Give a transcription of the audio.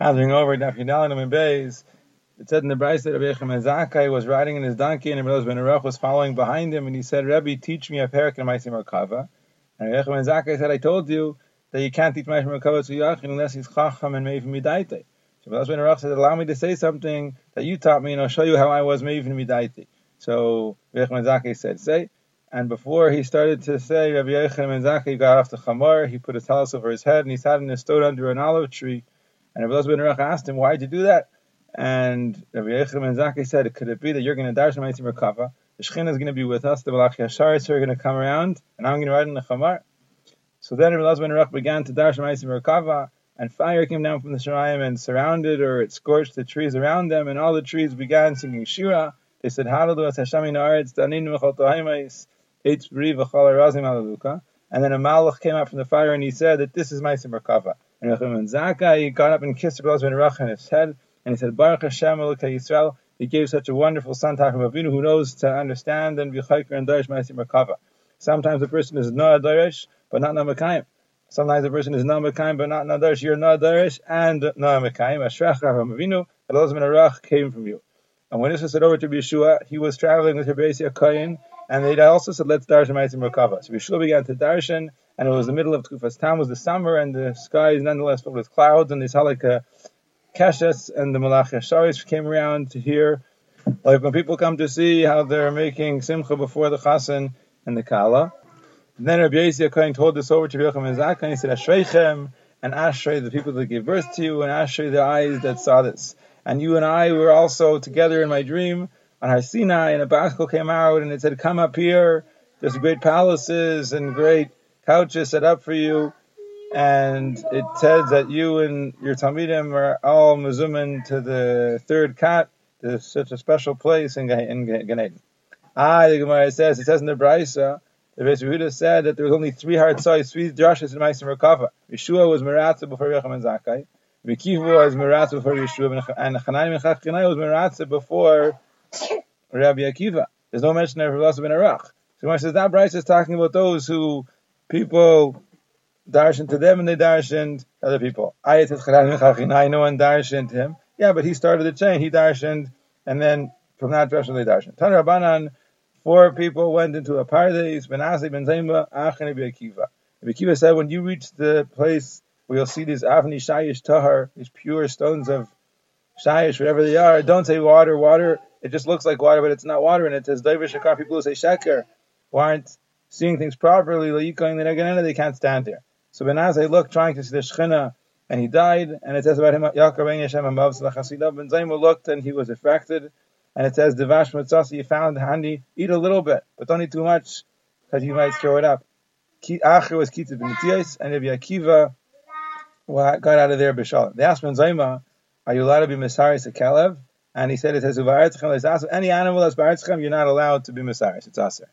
Chazering over Daf and Beis, it said in the Braisa that Rabbi Yechim Zakai was riding in his donkey and Rabbi Ben Aruch was following behind him and he said, Rabbi, teach me a perik and Maisim Merkava. And Rabbi Yechim Zakai said, I told you that you can't teach Maisim Merkava to Yachin unless he's Chacham and Meivim Midaite. So Rabbi Ben Aruch said, allow me to say something that you taught me and I'll show you how I was Meivim Midaite. So Rabbi Yechim Zakai said, say, and before he started to say, Rabbi Yechim Zakai got off the chamar, he put a talis over his head and he sat in his stone under an olive tree and Rabbi Ben Aruch asked him, why did you do that? And Rabbi Yechim and Zaki said, could it be that you're going to darshan Maitim Merkava? The Shekhinah is going to be with us, the Malach Yasharis are going to come around, and I'm going to ride in the Chamar. So then Rabbi Ben Aruch began to darshan Maitim Merkava, and fire came down from the Shamayim and surrounded or it scorched the trees around them, and all the trees began singing Shira. They said, Hallelu as Hashem in Aretz, Daninu Mechal Tohaimais, Eitz Bri V'chal Arazim Alaluka. And then a Malach came out from the fire and he said that this is Maitim Merkava. And Rechim Zaka, he got up and kissed Rabbi Ben his head, and he said, Baruch Hashem Elokei Yisrael, he gave such a wonderful son, Tachim Avinu, who knows to understand and be chayker and darish ma'asim merkava. Sometimes a person is not a darish, but not namakayim. Sometimes a person is namakayim, but not nadarish. You're not darish and namakayim. Ashrech Rav Avinu, Elazim Ben Arach came from you. And when this was said over to Yeshua, he was traveling with Rabbi Kayin, and they also said, let's darshan ma'asim merkava. So Yeshua began to darshan, and it was the middle of Tkufas Tam, was the summer, and the sky is nonetheless filled with clouds, and they saw like Keshes and the Malach Yasharis came around to hear, like when people come to see how they're making Simcha before the Chasen and the Kala. And then Rabbi Yossi Kohen told this over to Rabbi Yochanan Zaka, and he said, Ashreichem, and Ashrei, the people that gave birth to you, and Ashrei, the eyes that saw this. And you and I were also together in my dream on Har Sinai, and a bas kol came out, and it said, come up here, there's great palaces and great couches set up for you, and it says that you and your Talmidim are all mezumin to the third kat, to such a special place in, in. Ah, the Gemara says, it says in the Braisa, the Beis Yehuda said that there was only three sides, three drashas in Meisim Rakava. Yeshua was Meratza before Yecham and Zakai. Vikivu was Meratza before Yeshua, and Chanaim and Chachkinai was Meratza before Rabbi Akiva. There's no mention of Rabbi Ben Arach. So Gemara says that Braisa is talking about those who people darshan to them and they darshaned other people. I know one darshaned him. Yeah, but he started the chain. He darshaned, and then from that darshan they darshaned. Tan Rabbanan, four people went into a paradise. Ben Azai, Ben Zayma, Ach, and Rabbi Akiva. Rabbi Akiva said, when you reach the place where you'll see these Avni Shayish Tahar, these pure stones of Shayish, whatever they are, don't say water, water. It just looks like water, but it's not water. And it says, David Shakar, people who say Sheker, who aren't seeing things properly, they can't stand there. So Ben Azai looked, trying to see the Shechina, and he died. And it says about him, Yaakov Ben Yeshem Amav. Ben Zayma looked, and he was affected. And it says, Devash Matzasi, you found handy, eat a little bit, but don't eat too much, because you might throw it up. Acher was Kitzit Ben and Rabbi Akiva got out of there B'Shalom. They asked Ben Zayma, are you allowed to be Mesaris a Kalev? And he said, it says, any animal that's Ba'aretzachem, you're not allowed to be Mesaris. It's Aser.